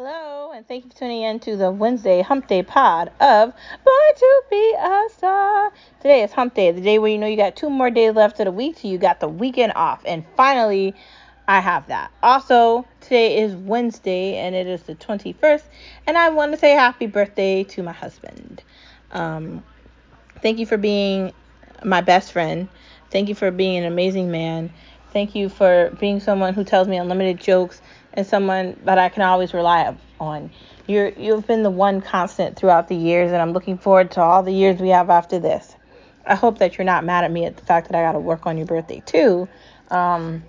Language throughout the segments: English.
Hello, and thank you for tuning in to the Wednesday Hump Day pod of Born to Be a Star. Today is Hump Day, the day where you know you got two more days left of the week, so you got the weekend off. And finally, I have that. Also, today is Wednesday, and it is the 21st, and I want to say happy birthday to my husband. Um, thank you for being my best friend. Thank you for being an amazing man. Thank you for being someone who tells me unlimited jokes and someone that I can always rely on. You're you've been the one constant throughout the years, and I'm looking forward to all the years we have after this. I hope that you're not mad at me at the fact that I got to work on your birthday too. Um,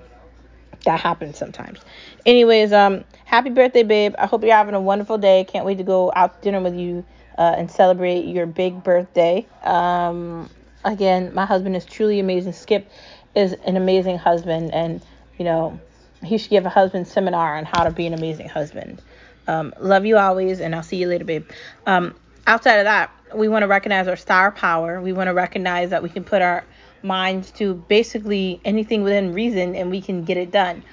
that happens sometimes. Anyways, um, happy birthday, babe. I hope you're having a wonderful day. Can't wait to go out to dinner with you uh, and celebrate your big birthday. Um, again, my husband is truly amazing. Skip is an amazing husband, and you know he should give a husband seminar on how to be an amazing husband. Um, love you always, and I'll see you later, babe. Um, outside of that, we want to recognize our star power. We want to recognize that we can put our minds to basically anything within reason and we can get it done.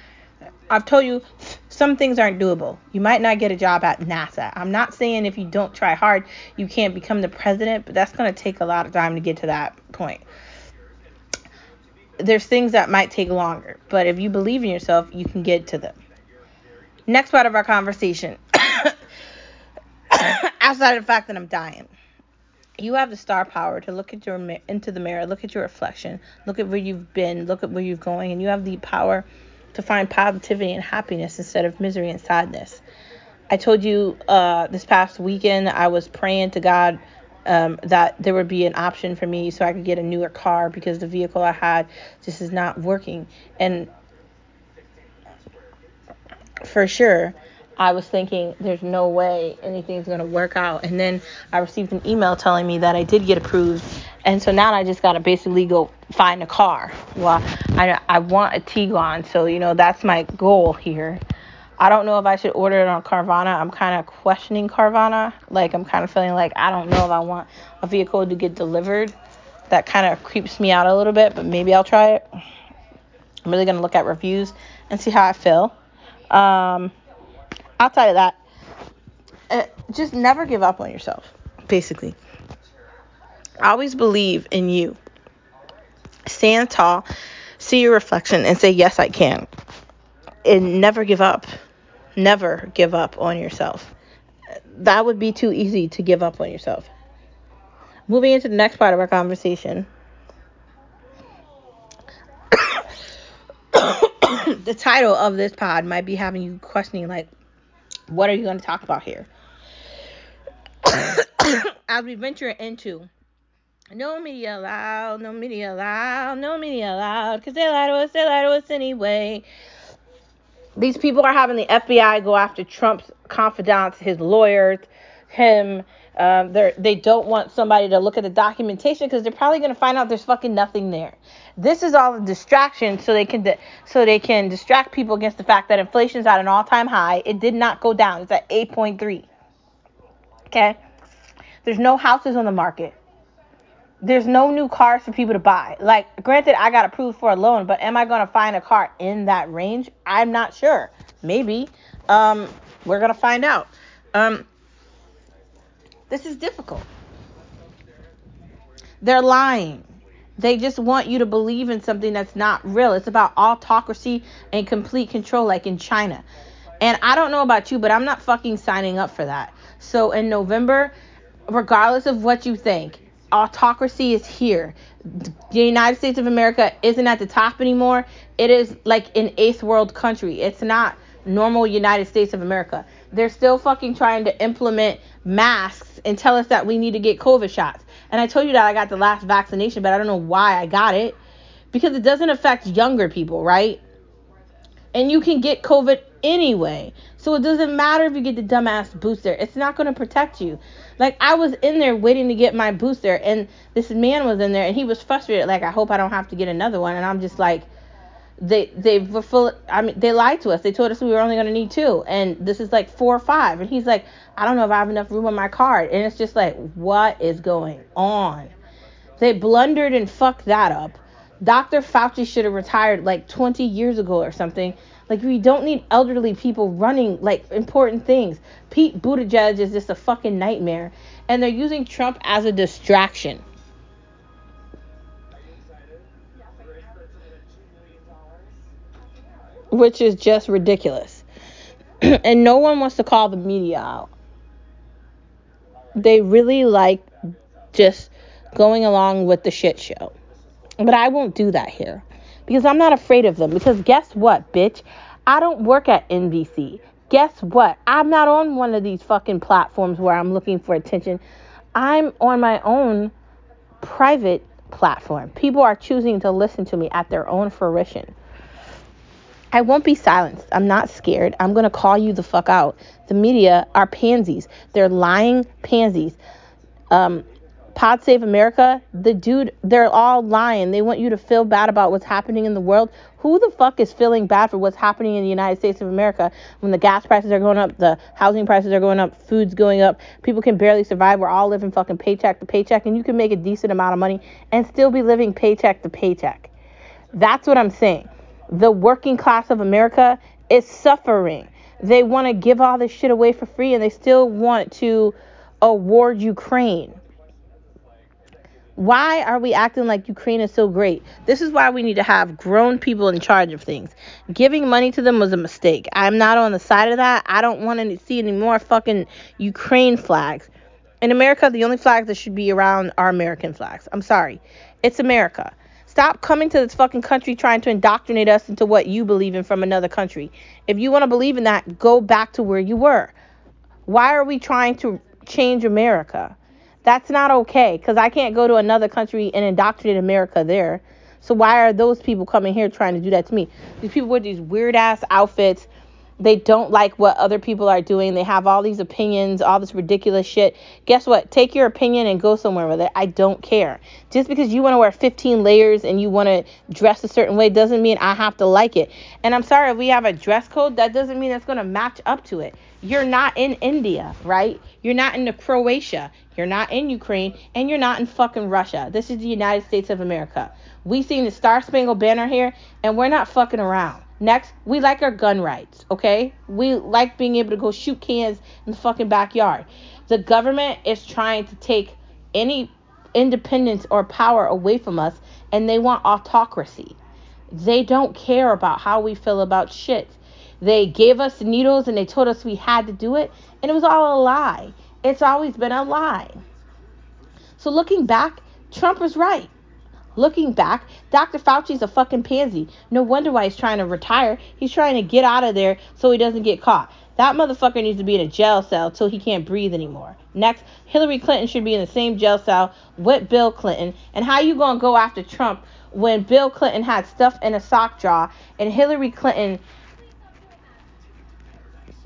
I've told you some things aren't doable. You might not get a job at NASA. I'm not saying if you don't try hard, you can't become the president, but that's going to take a lot of time to get to that point there's things that might take longer, but if you believe in yourself, you can get to them. Next part of our conversation. Outside of the fact that I'm dying, you have the star power to look at your into the mirror, look at your reflection, look at where you've been, look at where you're going, and you have the power to find positivity and happiness instead of misery and sadness. I told you uh, this past weekend I was praying to God um, that there would be an option for me so I could get a newer car because the vehicle I had just is not working. And for sure, I was thinking there's no way anything's going to work out. And then I received an email telling me that I did get approved. And so now I just got to basically go find a car. Well, I, I want a Tiguan. So, you know, that's my goal here. I don't know if I should order it on Carvana. I'm kind of questioning Carvana. Like, I'm kind of feeling like I don't know if I want a vehicle to get delivered. That kind of creeps me out a little bit, but maybe I'll try it. I'm really going to look at reviews and see how I feel. Um, outside of that, uh, just never give up on yourself, basically. Always believe in you. Stand tall, see your reflection, and say, Yes, I can. And never give up never give up on yourself. That would be too easy to give up on yourself. Moving into the next part of our conversation. the title of this pod might be having you questioning, like, what are you going to talk about here? As we venture into no media allowed, no media allowed, no media allowed, because they lie to us, they lie to us anyway these people are having the FBI go after Trump's confidants, his lawyers, him. Um, they they don't want somebody to look at the documentation because they're probably gonna find out there's fucking nothing there. This is all a distraction so they can di- so they can distract people against the fact that inflation's at an all-time high. It did not go down. It's at 8.3. Okay. There's no houses on the market there's no new cars for people to buy. Like, granted, I got approved for a loan, but am I gonna find a car in that range? I'm not sure. Maybe. Um, we're gonna find out. Um, this is difficult. They're lying. They just want you to believe in something that's not real. It's about autocracy and complete control, like in China. And I don't know about you, but I'm not fucking signing up for that. So in November, regardless of what you think, autocracy is here. The United States of America isn't at the top anymore. It is like an eighth world country. It's not normal United States of America. They're still fucking trying to implement masks and tell us that we need to get COVID shots. And I told you that I got the last vaccination, but I don't know why I got it. Because it doesn't affect younger people, right? And you can get COVID anyway. So it doesn't matter if you get the dumbass booster. It's not going to protect you. Like I was in there waiting to get my booster and this man was in there and he was frustrated like I hope I don't have to get another one and I'm just like they they were full I mean they lied to us. They told us we were only going to need two and this is like 4 or 5 and he's like I don't know if I have enough room on my card and it's just like what is going on? They blundered and fucked that up. Dr. Fauci should have retired like 20 years ago or something Like we don't need elderly people running like important things. Pete Buttigieg is just a fucking nightmare, and they're using Trump as a distraction. Which is just ridiculous. and no one wants to call the media out. They really like just going along with the shit show. But I won't do that here because I'm not afraid of them. Because guess what, bitch? I don't work at NBC. Guess what? I'm not on one of these fucking platforms where I'm looking for attention. I'm on my own private platform. People are choosing to listen to me at their own fruition. I won't be silenced. I'm not scared. I'm going to call you the fuck out. The media are pansies. They're lying pansies. Um, Pod Save America, the dude, they're all lying. They want you to feel bad about what's happening in the world. Who the fuck is feeling bad for what's happening in the United States of America when the gas prices are going up, the housing prices are going up, food's going up, people can barely survive. We're all living fucking paycheck to paycheck, and you can make a decent amount of money and still be living paycheck to paycheck. That's what I'm saying. The working class of America is suffering. They want to give all this shit away for free, and they still want to award Ukraine why are we acting like Ukraine is so great? This is why we need to have grown people in charge of things. Giving money to them was a mistake. I'm not on the side of that. I don't want to see any more fucking Ukraine flags. In America, the only flags that should be around are American flags. I'm sorry. It's America. Stop coming to this fucking country trying to indoctrinate us into what you believe in from another country. If you want to believe in that, go back to where you were. Why are we trying to change America? That's not okay because I can't go to another country and indoctrinate America there. So why are those people coming here trying to do that to me? These people with these weird ass outfits. They don't like what other people are doing. They have all these opinions, all this ridiculous shit. Guess what? Take your opinion and go somewhere with it. I don't care. Just because you want to wear 15 layers and you want to dress a certain way doesn't mean I have to like it. And I'm sorry, if we have a dress code, that doesn't mean it's going to match up to it. You're not in India, right? You're not in Croatia. You're not in Ukraine. And you're not in fucking Russia. This is the United States of America. We seen the Star Spangled Banner here, and we're not fucking around. Next, we like our gun rights, okay? We like being able to go shoot cans in the fucking backyard. The government is trying to take any independence or power away from us, and they want autocracy. They don't care about how we feel about shit. They gave us needles and they told us we had to do it, and it was all a lie. It's always been a lie. So looking back, Trump was right. Looking back, Dr. Fauci's a fucking pansy. No wonder why he's trying to retire. He's trying to get out of there so he doesn't get caught. That motherfucker needs to be in a jail cell till he can't breathe anymore. Next, Hillary Clinton should be in the same jail cell with Bill Clinton. And how you gonna go after Trump when Bill Clinton had stuff in a sock drawer and Hillary Clinton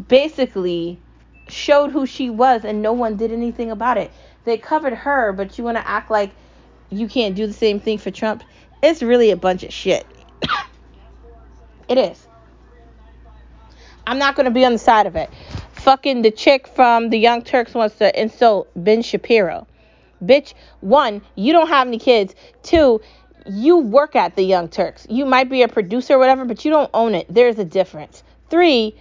basically showed who she was and no one did anything about it. They covered her, but you want to act like you can't do the same thing for Trump? It's really a bunch of shit. it is. I'm not going to be on the side of it. Fucking the chick from the Young Turks wants to insult Ben Shapiro. Bitch, one, you don't have any kids. Two, you work at the Young Turks. You might be a producer or whatever, but you don't own it. There's a difference. Three,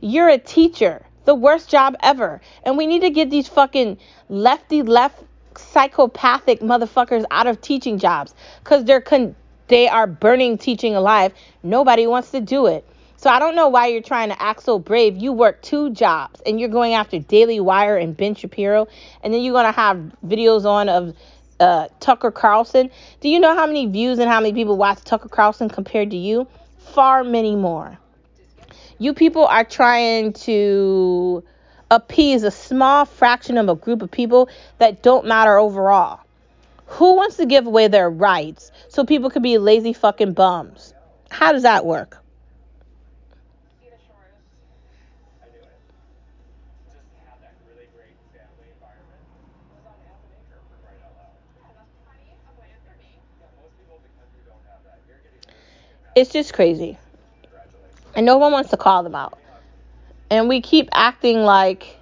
you're a teacher. The worst job ever. And we need to get these fucking lefty left psychopathic motherfuckers out of teaching jobs cuz they're con- they are burning teaching alive. Nobody wants to do it. So I don't know why you're trying to act so brave. You work two jobs and you're going after Daily Wire and Ben Shapiro and then you're to have videos on of uh, Tucker Carlson. Do you know how many views and how many people watch Tucker Carlson compared to you? Far many more. You people are trying to appease a small fraction of a group of people that don't matter overall. Who wants to give away their rights so people can be lazy fucking bums? How does that work? It's just crazy and no one wants to call them out. And we keep acting like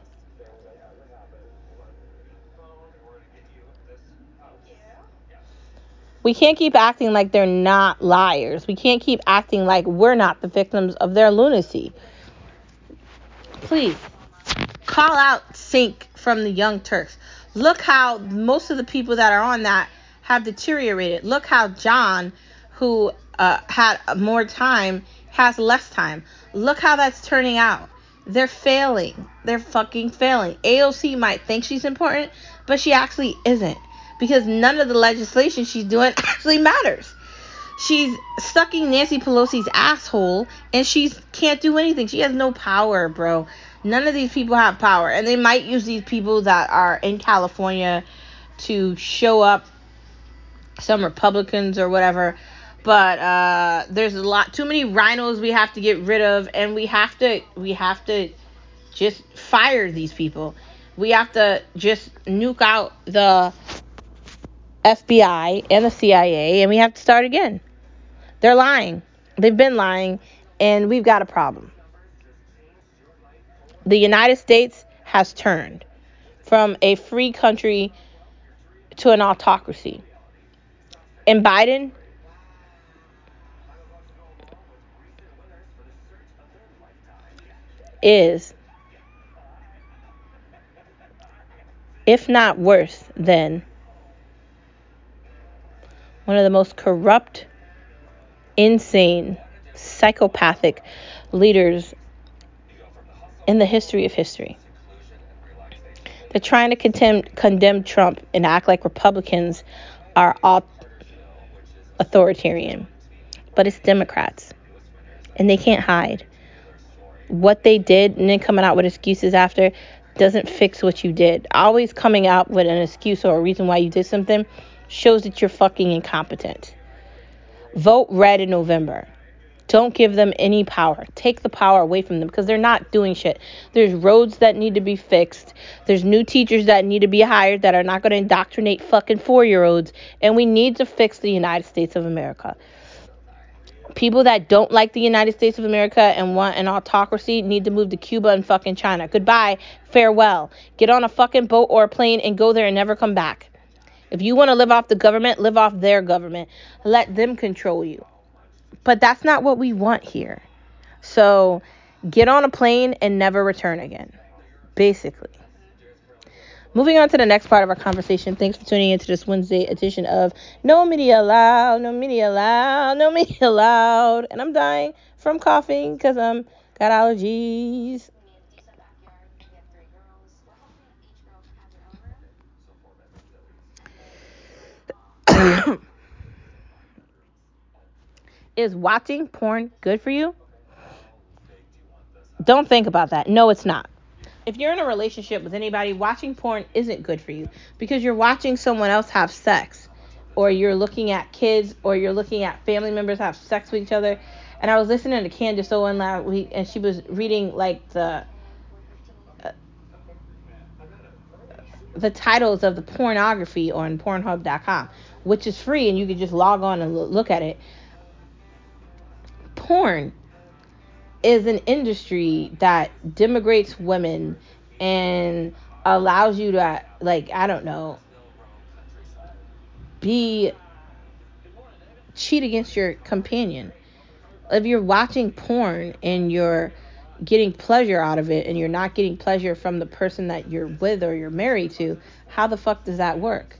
We can't keep acting like they're not liars. We can't keep acting like we're not the victims of their lunacy. Please call out Cenk from the Young Turks. Look how most of the people that are on that have deteriorated. Look how John, who uh, had more time, has less time. Look how that's turning out. They're failing. They're fucking failing. AOC might think she's important, but she actually isn't because none of the legislation she's doing actually matters. She's sucking Nancy Pelosi's asshole and she can't do anything. She has no power, bro. None of these people have power. And they might use these people that are in California to show up some Republicans or whatever. But uh, there's a lot too many RINOs we have to get rid of and we have to we have to just fire these people. We have to just nuke out the FBI and the CIA and we have to start again. They're lying. They've been lying and we've got a problem. The United States has turned from a free country to an autocracy. And Biden is, if not worse than, one of the most corrupt, insane, psychopathic leaders in the history of history. They're trying to condemn, condemn Trump and act like Republicans are all authoritarian, but it's Democrats, and they can't hide. What they did and then coming out with excuses after doesn't fix what you did. Always coming out with an excuse or a reason why you did something shows that you're fucking incompetent. Vote red in November. Don't give them any power. Take the power away from them because they're not doing shit. There's roads that need to be fixed. There's new teachers that need to be hired that are not going to indoctrinate fucking four year olds. And we need to fix the United States of America. People that don't like the United States of America and want an autocracy need to move to Cuba and fucking China. Goodbye. Farewell. Get on a fucking boat or a plane and go there and never come back. If you want to live off the government, live off their government. Let them control you. But that's not what we want here. So get on a plane and never return again, basically. Moving on to the next part of our conversation. Thanks for tuning into this Wednesday edition of No Media Allowed, No Media Allowed, No Media Allowed. And I'm dying from coughing because I'm um, got allergies. Is watching porn good for you? Don't think about that. No, it's not. If you're in a relationship with anybody, watching porn isn't good for you because you're watching someone else have sex, or you're looking at kids, or you're looking at family members have sex with each other. And I was listening to Candace Owen last week, and she was reading like the uh, the titles of the pornography on Pornhub.com, which is free, and you can just log on and look at it porn is an industry that demigrates women and allows you to like I don't know be cheat against your companion. If you're watching porn and you're getting pleasure out of it and you're not getting pleasure from the person that you're with or you're married to, how the fuck does that work?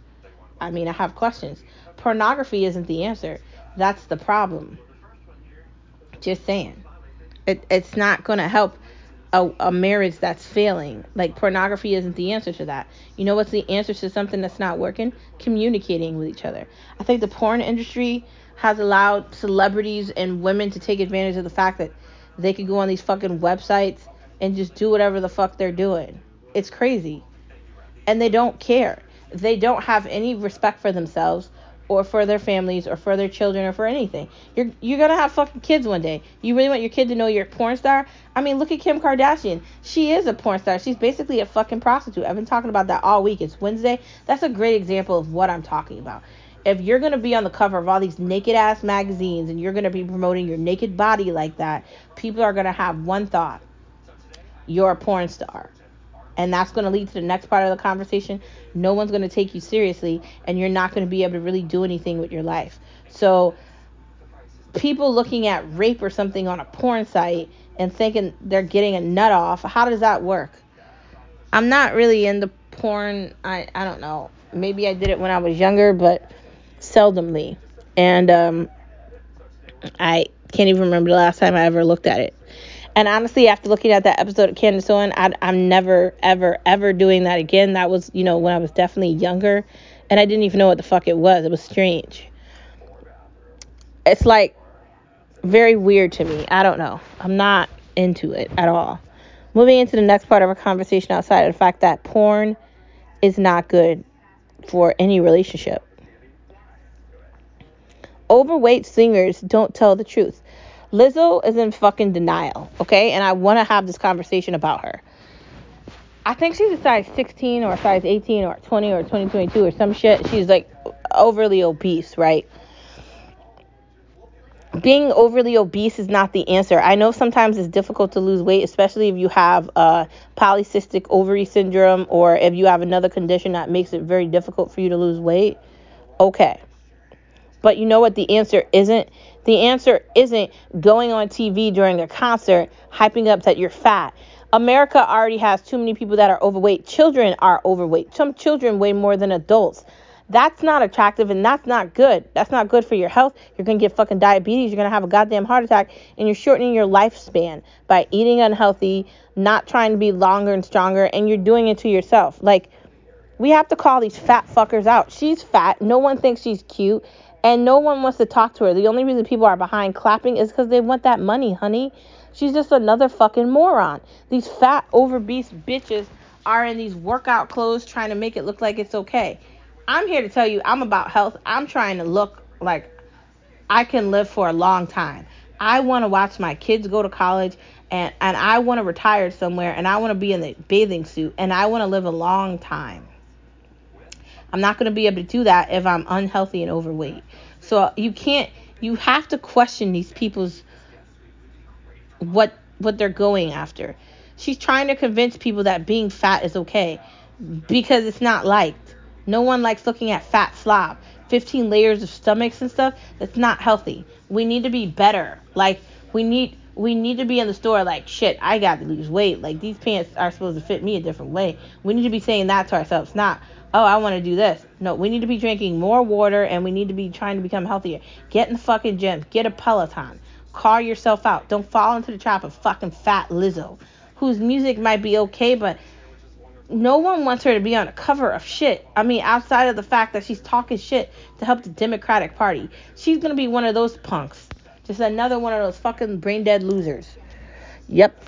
I mean, I have questions. Pornography isn't the answer. That's the problem. Just saying. It, it's not going to help a, a marriage that's failing. Like pornography isn't the answer to that. You know what's the answer to something that's not working? Communicating with each other. I think the porn industry has allowed celebrities and women to take advantage of the fact that they could go on these fucking websites and just do whatever the fuck they're doing. It's crazy. And they don't care. They don't have any respect for themselves or for their families or for their children or for anything. You're you're gonna have fucking kids one day. You really want your kid to know you're a porn star? I mean, look at Kim Kardashian. She is a porn star. She's basically a fucking prostitute. I've been talking about that all week. It's Wednesday. That's a great example of what I'm talking about. If you're gonna be on the cover of all these naked ass magazines and you're gonna be promoting your naked body like that, people are gonna have one thought: you're a porn star. And that's going to lead to the next part of the conversation. No one's going to take you seriously, and you're not going to be able to really do anything with your life. So, people looking at rape or something on a porn site and thinking they're getting a nut off, how does that work? I'm not really into porn. I, I don't know. Maybe I did it when I was younger, but seldomly. And um, I can't even remember the last time I ever looked at it. And honestly, after looking at that episode of Candace Owen, I, I'm never, ever, ever doing that again. That was, you know, when I was definitely younger, and I didn't even know what the fuck it was. It was strange. It's like very weird to me. I don't know. I'm not into it at all. Moving into the next part of our conversation outside of the fact that porn is not good for any relationship. Overweight singers don't tell the truth. Lizzo is in fucking denial, okay? And I want to have this conversation about her. I think she's a size 16 or a size 18 or 20 or 2022 or some shit. She's like overly obese, right? Being overly obese is not the answer. I know sometimes it's difficult to lose weight, especially if you have uh, polycystic ovary syndrome or if you have another condition that makes it very difficult for you to lose weight. Okay. But you know what the answer isn't? The answer isn't going on TV during a concert hyping up that you're fat. America already has too many people that are overweight. Children are overweight. Some children weigh more than adults. That's not attractive and that's not good. That's not good for your health. You're going to get fucking diabetes. You're going to have a goddamn heart attack and you're shortening your lifespan by eating unhealthy, not trying to be longer and stronger, and you're doing it to yourself. Like, we have to call these fat fuckers out. She's fat. No one thinks she's cute and no one wants to talk to her. The only reason people are behind clapping is because they want that money, honey. She's just another fucking moron. These fat, overbeast bitches are in these workout clothes trying to make it look like it's okay. I'm here to tell you, I'm about health. I'm trying to look like I can live for a long time. I want to watch my kids go to college and, and I want to retire somewhere and I want to be in the bathing suit and I want to live a long time. I'm not going to be able to do that if I'm unhealthy and overweight. So you can't you have to question these people's what what they're going after. She's trying to convince people that being fat is okay because it's not liked. No one likes looking at fat slob. 15 layers of stomachs and stuff. That's not healthy. We need to be better. Like we need we need to be in the store like shit. I got to lose weight. Like these pants are supposed to fit me a different way. We need to be saying that to ourselves, not oh, I want to do this. No, we need to be drinking more water and we need to be trying to become healthier. Get in the fucking gym. Get a Peloton. Call yourself out. Don't fall into the trap of fucking fat Lizzo, whose music might be okay, but no one wants her to be on a cover of shit. I mean, outside of the fact that she's talking shit to help the Democratic Party. She's going to be one of those punks. Just another one of those fucking brain dead losers. Yep.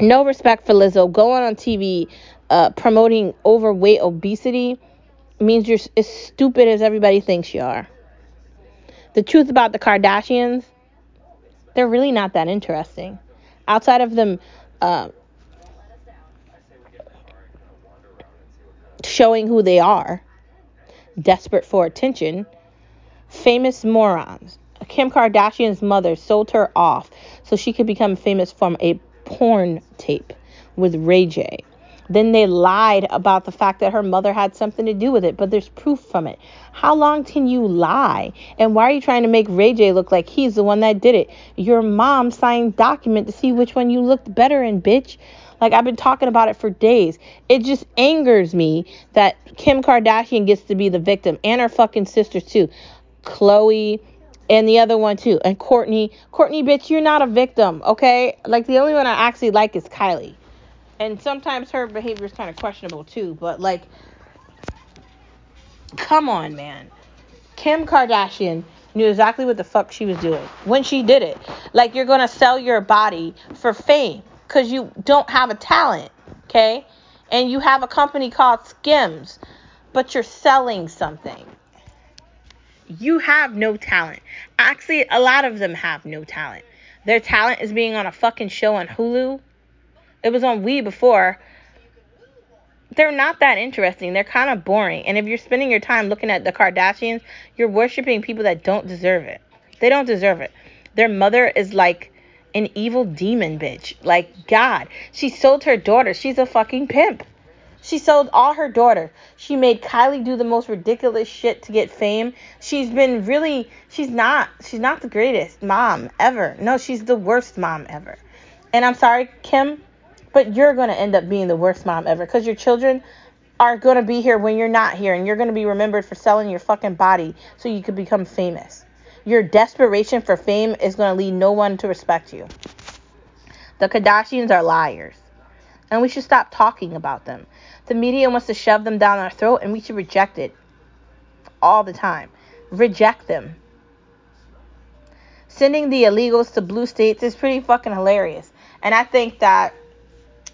No respect for Lizzo. Going on TV uh, promoting overweight obesity means you're as stupid as everybody thinks you are. The truth about the Kardashians, they're really not that interesting. Outside of them uh, showing who they are, desperate for attention, famous morons. Kim Kardashian's mother sold her off so she could become famous from a porn tape with Ray J. Then they lied about the fact that her mother had something to do with it, but there's proof from it. How long can you lie? And why are you trying to make Ray J look like he's the one that did it? Your mom signed document to see which one you looked better in, bitch. Like I've been talking about it for days. It just angers me that Kim Kardashian gets to be the victim and her fucking sisters too. Khloe and the other one too. And Courtney, Courtney, bitch, you're not a victim, okay? Like the only one I actually like is Kylie and sometimes her behavior is kind of questionable too. But like, come on, man. Kim Kardashian knew exactly what the fuck she was doing when she did it. Like, you're gonna sell your body for fame because you don't have a talent, okay? And you have a company called Skims, but you're selling something. You have no talent. Actually, a lot of them have no talent. Their talent is being on a fucking show on Hulu it was on Wii before. They're not that interesting. They're kind of boring. And if you're spending your time looking at the Kardashians, you're worshiping people that don't deserve it. They don't deserve it. Their mother is like an evil demon bitch. Like, God. She sold her daughter. She's a fucking pimp. She sold all her daughters. She made Kylie do the most ridiculous shit to get fame. She's been really she's not she's not the greatest mom ever. No, she's the worst mom ever. And I'm sorry, Kim, but you're going to end up being the worst mom ever cuz your children are going to be here when you're not here and you're going to be remembered for selling your fucking body so you could become famous. Your desperation for fame is going to lead no one to respect you. The Kardashians are liars. And we should stop talking about them. The media wants to shove them down our throat, and we should reject it all the time. Reject them. Sending the illegals to blue states is pretty fucking hilarious. And I think that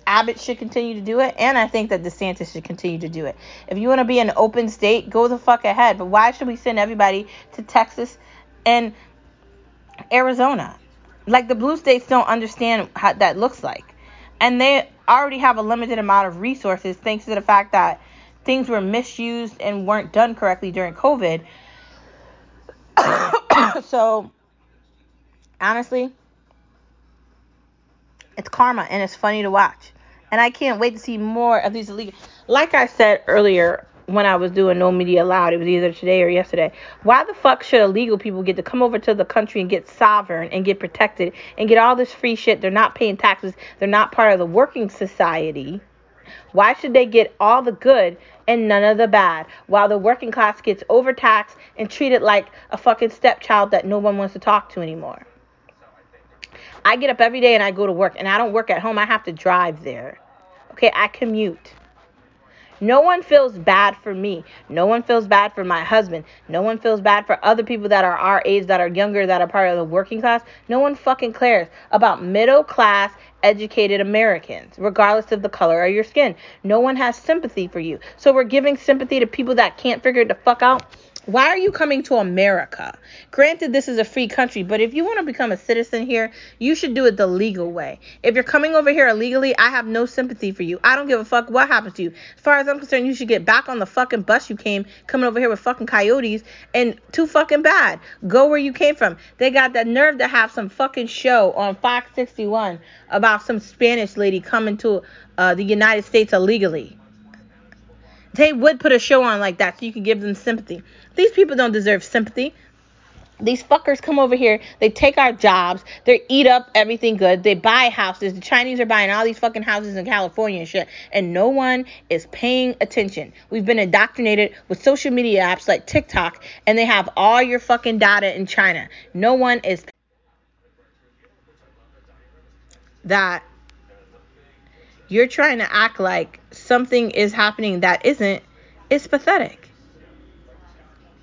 Abbott should continue to do it, and I think that DeSantis should continue to do it. If you want to be an open state, go the fuck ahead. But why should we send everybody to Texas and Arizona? Like the blue states don't understand how that looks like. And they already have a limited amount of resources thanks to the fact that things were misused and weren't done correctly during COVID. so, honestly, it's karma and it's funny to watch. And I can't wait to see more of these illegal. Like I said earlier when I was doing No Media Allowed, it was either today or yesterday. Why the fuck should illegal people get to come over to the country and get sovereign and get protected and get all this free shit? They're not paying taxes, they're not part of the working society. Why should they get all the good and none of the bad while the working class gets overtaxed and treated like a fucking stepchild that no one wants to talk to anymore? I get up every day and I go to work and I don't work at home. I have to drive there. Okay, I commute. No one feels bad for me. No one feels bad for my husband. No one feels bad for other people that are our age, that are younger, that are part of the working class. No one fucking cares about middle class, educated Americans, regardless of the color of your skin. No one has sympathy for you. So we're giving sympathy to people that can't figure it the fuck out. Why are you coming to America? Granted, this is a free country, but if you want to become a citizen here, you should do it the legal way. If you're coming over here illegally, I have no sympathy for you. I don't give a fuck what happens to you. As far as I'm concerned, you should get back on the fucking bus you came, coming over here with fucking coyotes, and too fucking bad. Go where you came from. They got that nerve to have some fucking show on Fox 61 about some Spanish lady coming to uh, the United States illegally. They would put a show on like that so you could give them sympathy. These people don't deserve sympathy. These fuckers come over here, they take our jobs, they eat up everything good, they buy houses. The Chinese are buying all these fucking houses in California and shit, and no one is paying attention. We've been indoctrinated with social media apps like TikTok, and they have all your fucking data in China. No one is that you're trying to act like something is happening that isn't, it's pathetic.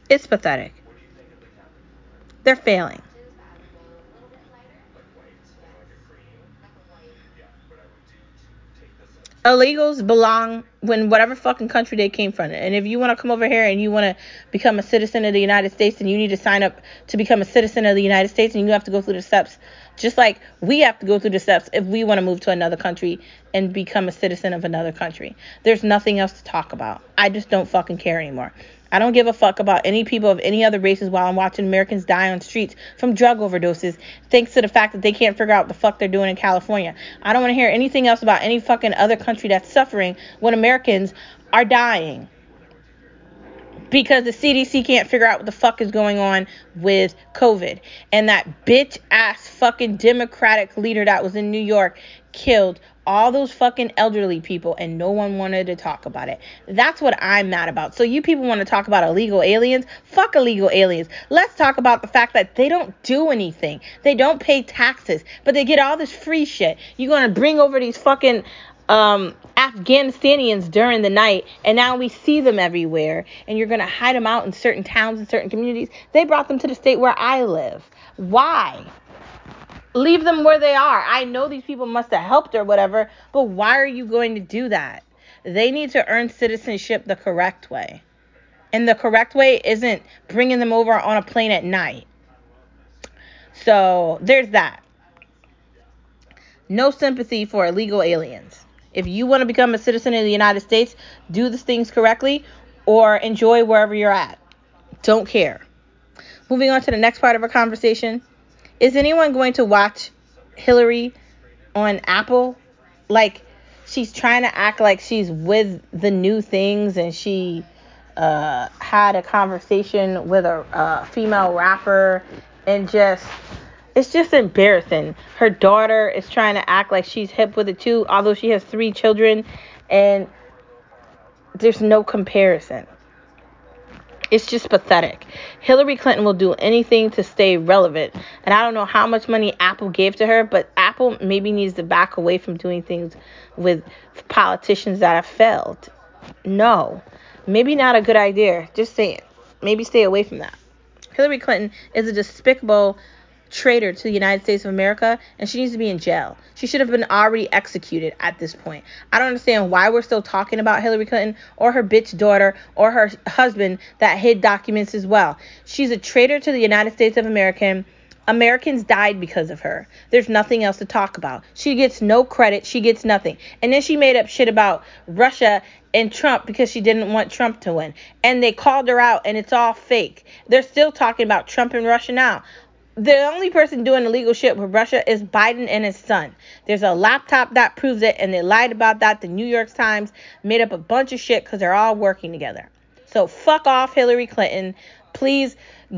It's pathetic. They're failing. Illegals belong when whatever fucking country they came from. And if you want to come over here and you want to become a citizen of the United States, and you need to sign up to become a citizen of the United States and you have to go through the steps just like we have to go through the steps if we want to move to another country and become a citizen of another country. There's nothing else to talk about. I just don't fucking care anymore. I don't give a fuck about any people of any other races while I'm watching Americans die on streets from drug overdoses, thanks to the fact that they can't figure out what the fuck they're doing in California. I don't want to hear anything else about any fucking other country that's suffering when Americans are dying because the CDC can't figure out what the fuck is going on with COVID. And that bitch ass fucking Democratic leader that was in New York killed all those fucking elderly people and no one wanted to talk about it. That's what I'm mad about. So you people want to talk about illegal aliens? Fuck illegal aliens. Let's talk about the fact that they don't do anything. They don't pay taxes, but they get all this free shit. You're going to bring over these fucking um, Afghanistanians during the night, and now we see them everywhere, and you're going to hide them out in certain towns and certain communities. They brought them to the state where I live. Why? Leave them where they are. I know these people must have helped or whatever, but why are you going to do that? They need to earn citizenship the correct way. And the correct way isn't bringing them over on a plane at night. So there's that. No sympathy for illegal aliens. If you want to become a citizen of the United States, do the things correctly or enjoy wherever you're at. Don't care. Moving on to the next part of our conversation. Is anyone going to watch Hillary on Apple. Like she's trying to act like she's with the new things and she uh, had a conversation with a, a female rapper and just it's just embarrassing. Her daughter is trying to act like she's hip with it too, although she has three children, and there's no comparison. It's just pathetic. Hillary Clinton will do anything to stay relevant. And I don't know how much money Apple gave to her, but Apple maybe needs to back away from doing things with politicians that have failed. No. Maybe not a good idea. Just saying. Maybe stay away from that. Hillary Clinton is a despicable traitor to the United States of America and she needs to be in jail. She should have been already executed at this point. I don't understand why we're still talking about Hillary Clinton or her bitch daughter or her husband that hid documents as well. She's a traitor to the United States of America. Americans died because of her. There's nothing else to talk about. She gets no credit. She gets nothing. And then she made up shit about Russia and Trump because she didn't want Trump to win. And they called her out and it's all fake. They're still talking about Trump and Russia now the only person doing illegal shit with Russia is Biden and his son. There's a laptop that proves it, and they lied about that. The New York Times made up a bunch of shit because they're all working together. So fuck off, Hillary Clinton. Please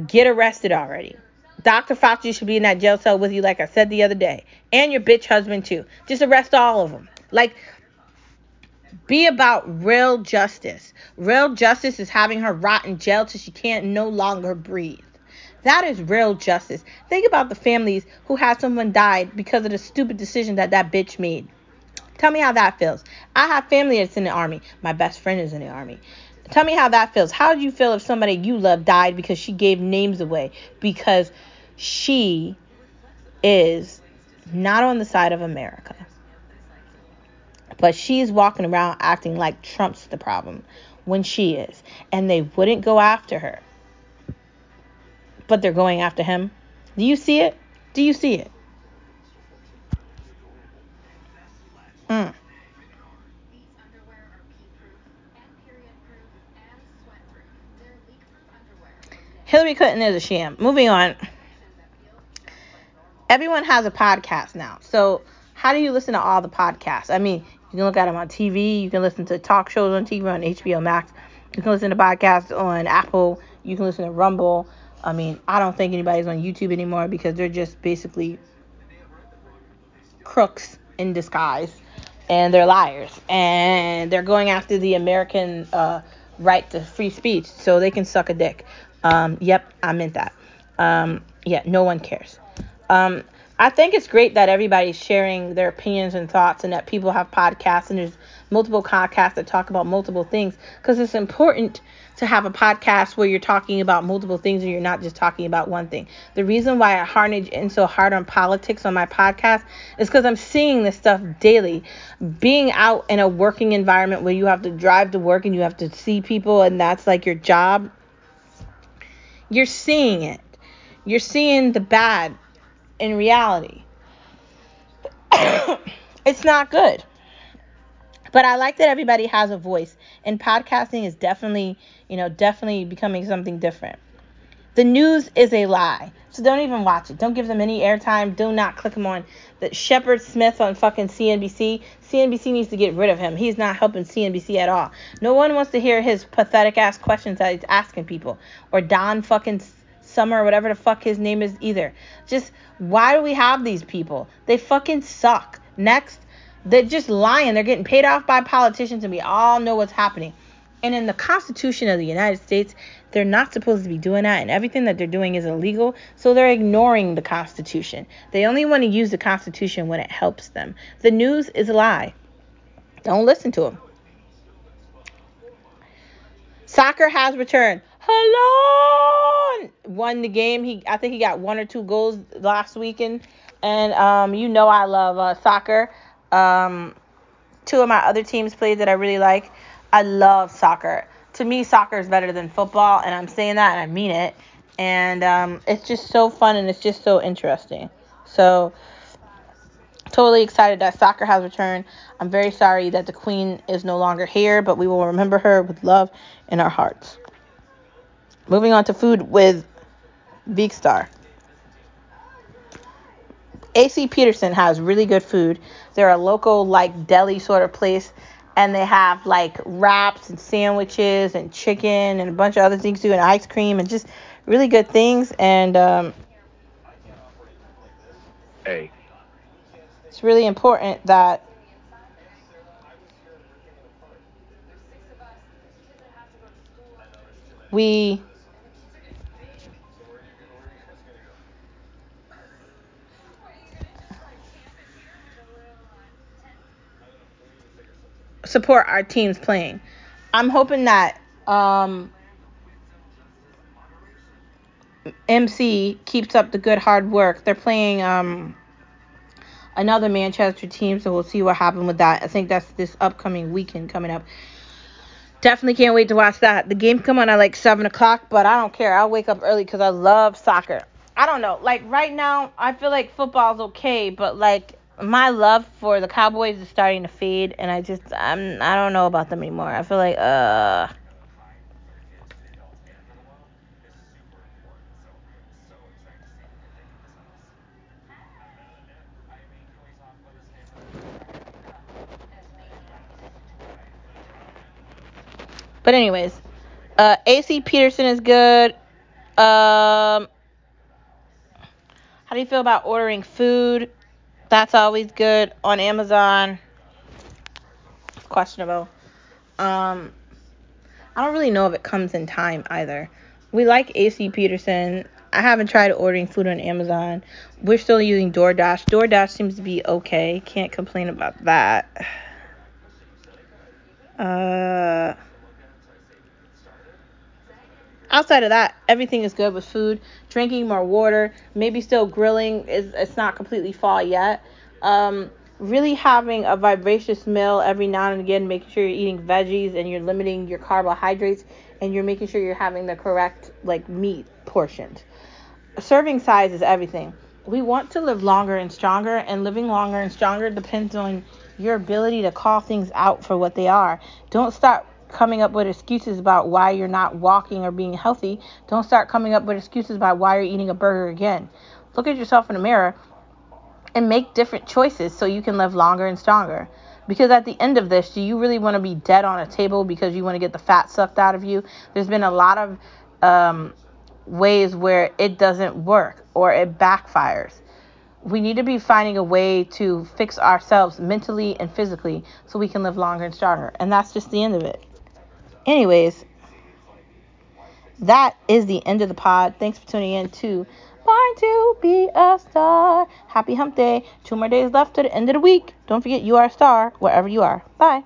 get arrested already. Dr. Fauci should be in that jail cell with you, like I said the other day, and your bitch husband too. Just arrest all of them. Like, be about real justice. Real justice is having her rot in jail till she can't no longer breathe. That is real justice. Think about the families who had someone died because of the stupid decision that that bitch made. Tell me how that feels. I have family that's in the army. My best friend is in the army. Tell me how that feels. How do you feel if somebody you love died because she gave names away because she is not on the side of America? But she's walking around acting like Trump's the problem when she is. And they wouldn't go after her but they're going after him. Do you see it? Do you see it? Mm. Hillary Clinton is a sham. Moving on. Everyone has a podcast now. So, how do you listen to all the podcasts? I mean, you can look at them on TV. You can listen to talk shows on TV on HBO Max. You can listen to podcasts on Apple. You can listen to Rumble. I mean, I don't think anybody's on YouTube anymore because they're just basically crooks in disguise and they're liars and they're going after the American uh, right to free speech so they can suck a dick. Um, yep, I meant that. Um, yeah, no one cares. Um, I think it's great that everybody's sharing their opinions and thoughts and that people have podcasts and there's multiple podcasts that talk about multiple things because it's important to have a podcast where you're talking about multiple things and you're not just talking about one thing. The reason why I harnage in so hard on politics on my podcast is because I'm seeing this stuff daily. Being out in a working environment where you have to drive to work and you have to see people and that's like your job, you're seeing it. You're seeing the bad in reality. it's not good. But I like that everybody has a voice, and podcasting is definitely, you know, definitely becoming something different. The news is a lie, so don't even watch it. Don't give them any airtime. Do not click them on. The Shepard Smith on fucking CNBC. CNBC needs to get rid of him. He's not helping CNBC at all. No one wants to hear his pathetic ass questions that he's asking people, or Don fucking Summer or whatever the fuck his name is either. Just why do we have these people? They fucking suck. Next. They're just lying. They're getting paid off by politicians, and we all know what's happening. And in the Constitution of the United States, they're not supposed to be doing that, and everything that they're doing is illegal. So they're ignoring the Constitution. They only want to use the Constitution when it helps them. The news is a lie. Don't listen to them. Soccer has returned. Hello! Won the game. He, I think he got one or two goals last weekend. And um, you know I love uh, soccer. Um, two of my other teams played that I really like. I love soccer. To me, soccer is better than football, and I'm saying that and I mean it. And um, it's just so fun and it's just so interesting. So, totally excited that soccer has returned. I'm very sorry that the queen is no longer here, but we will remember her with love in our hearts. Moving on to food with Veekstar. AC Petersen has really good food. They're a local like deli sort of place and they have like wraps and sandwiches and chicken and a bunch of other things too and ice cream and just really good things and um, Hey, it's really important that we support our teams playing. I'm hoping that um, MC keeps up the good hard work. They're playing um, another Manchester team, so we'll see what happens with that. I think that's this upcoming weekend coming up. Definitely can't wait to watch that. The game come on at like seven o'clock, but I don't care. I'll wake up early because I love soccer. I don't know. Like right now, I feel like football's okay, but like my love for the Cowboys is starting to fade, and I just I'm I don't know about them anymore. I feel like uh. But anyways, uh, AC Petersen is good. Um, how do you feel about ordering food? That's always good on Amazon. It's questionable. Um, I don't really know if it comes in time either. We like AC Petersen. I haven't tried ordering food on Amazon. We're still using DoorDash. DoorDash seems to be okay. Can't complain about that. Uh, outside of that, everything is good with food. Drinking more water, maybe still grilling. Is it's not completely fall yet. Um, really having a vivacious meal every now and again, making sure you're eating veggies and you're limiting your carbohydrates and you're making sure you're having the correct like meat portions. Serving size is everything. We want to live longer and stronger, and living longer and stronger depends on your ability to call things out for what they are. Don't start coming up with excuses about why you're not walking or being healthy. Don't start coming up with excuses about why you're eating a burger again. Look at yourself in the mirror and make different choices so you can live longer and stronger. Because at the end of this, do you really want to be dead on a table because you want to get the fat sucked out of you? There's been a lot of um, ways where it doesn't work or it backfires. We need to be finding a way to fix ourselves mentally and physically so we can live longer and stronger. And that's just the end of it. Anyways, that is the end of the pod. Thanks for tuning in to Born to Be a Star. Happy Hump Day. Two more days left to the end of the week. Don't forget, you are a star wherever you are. Bye.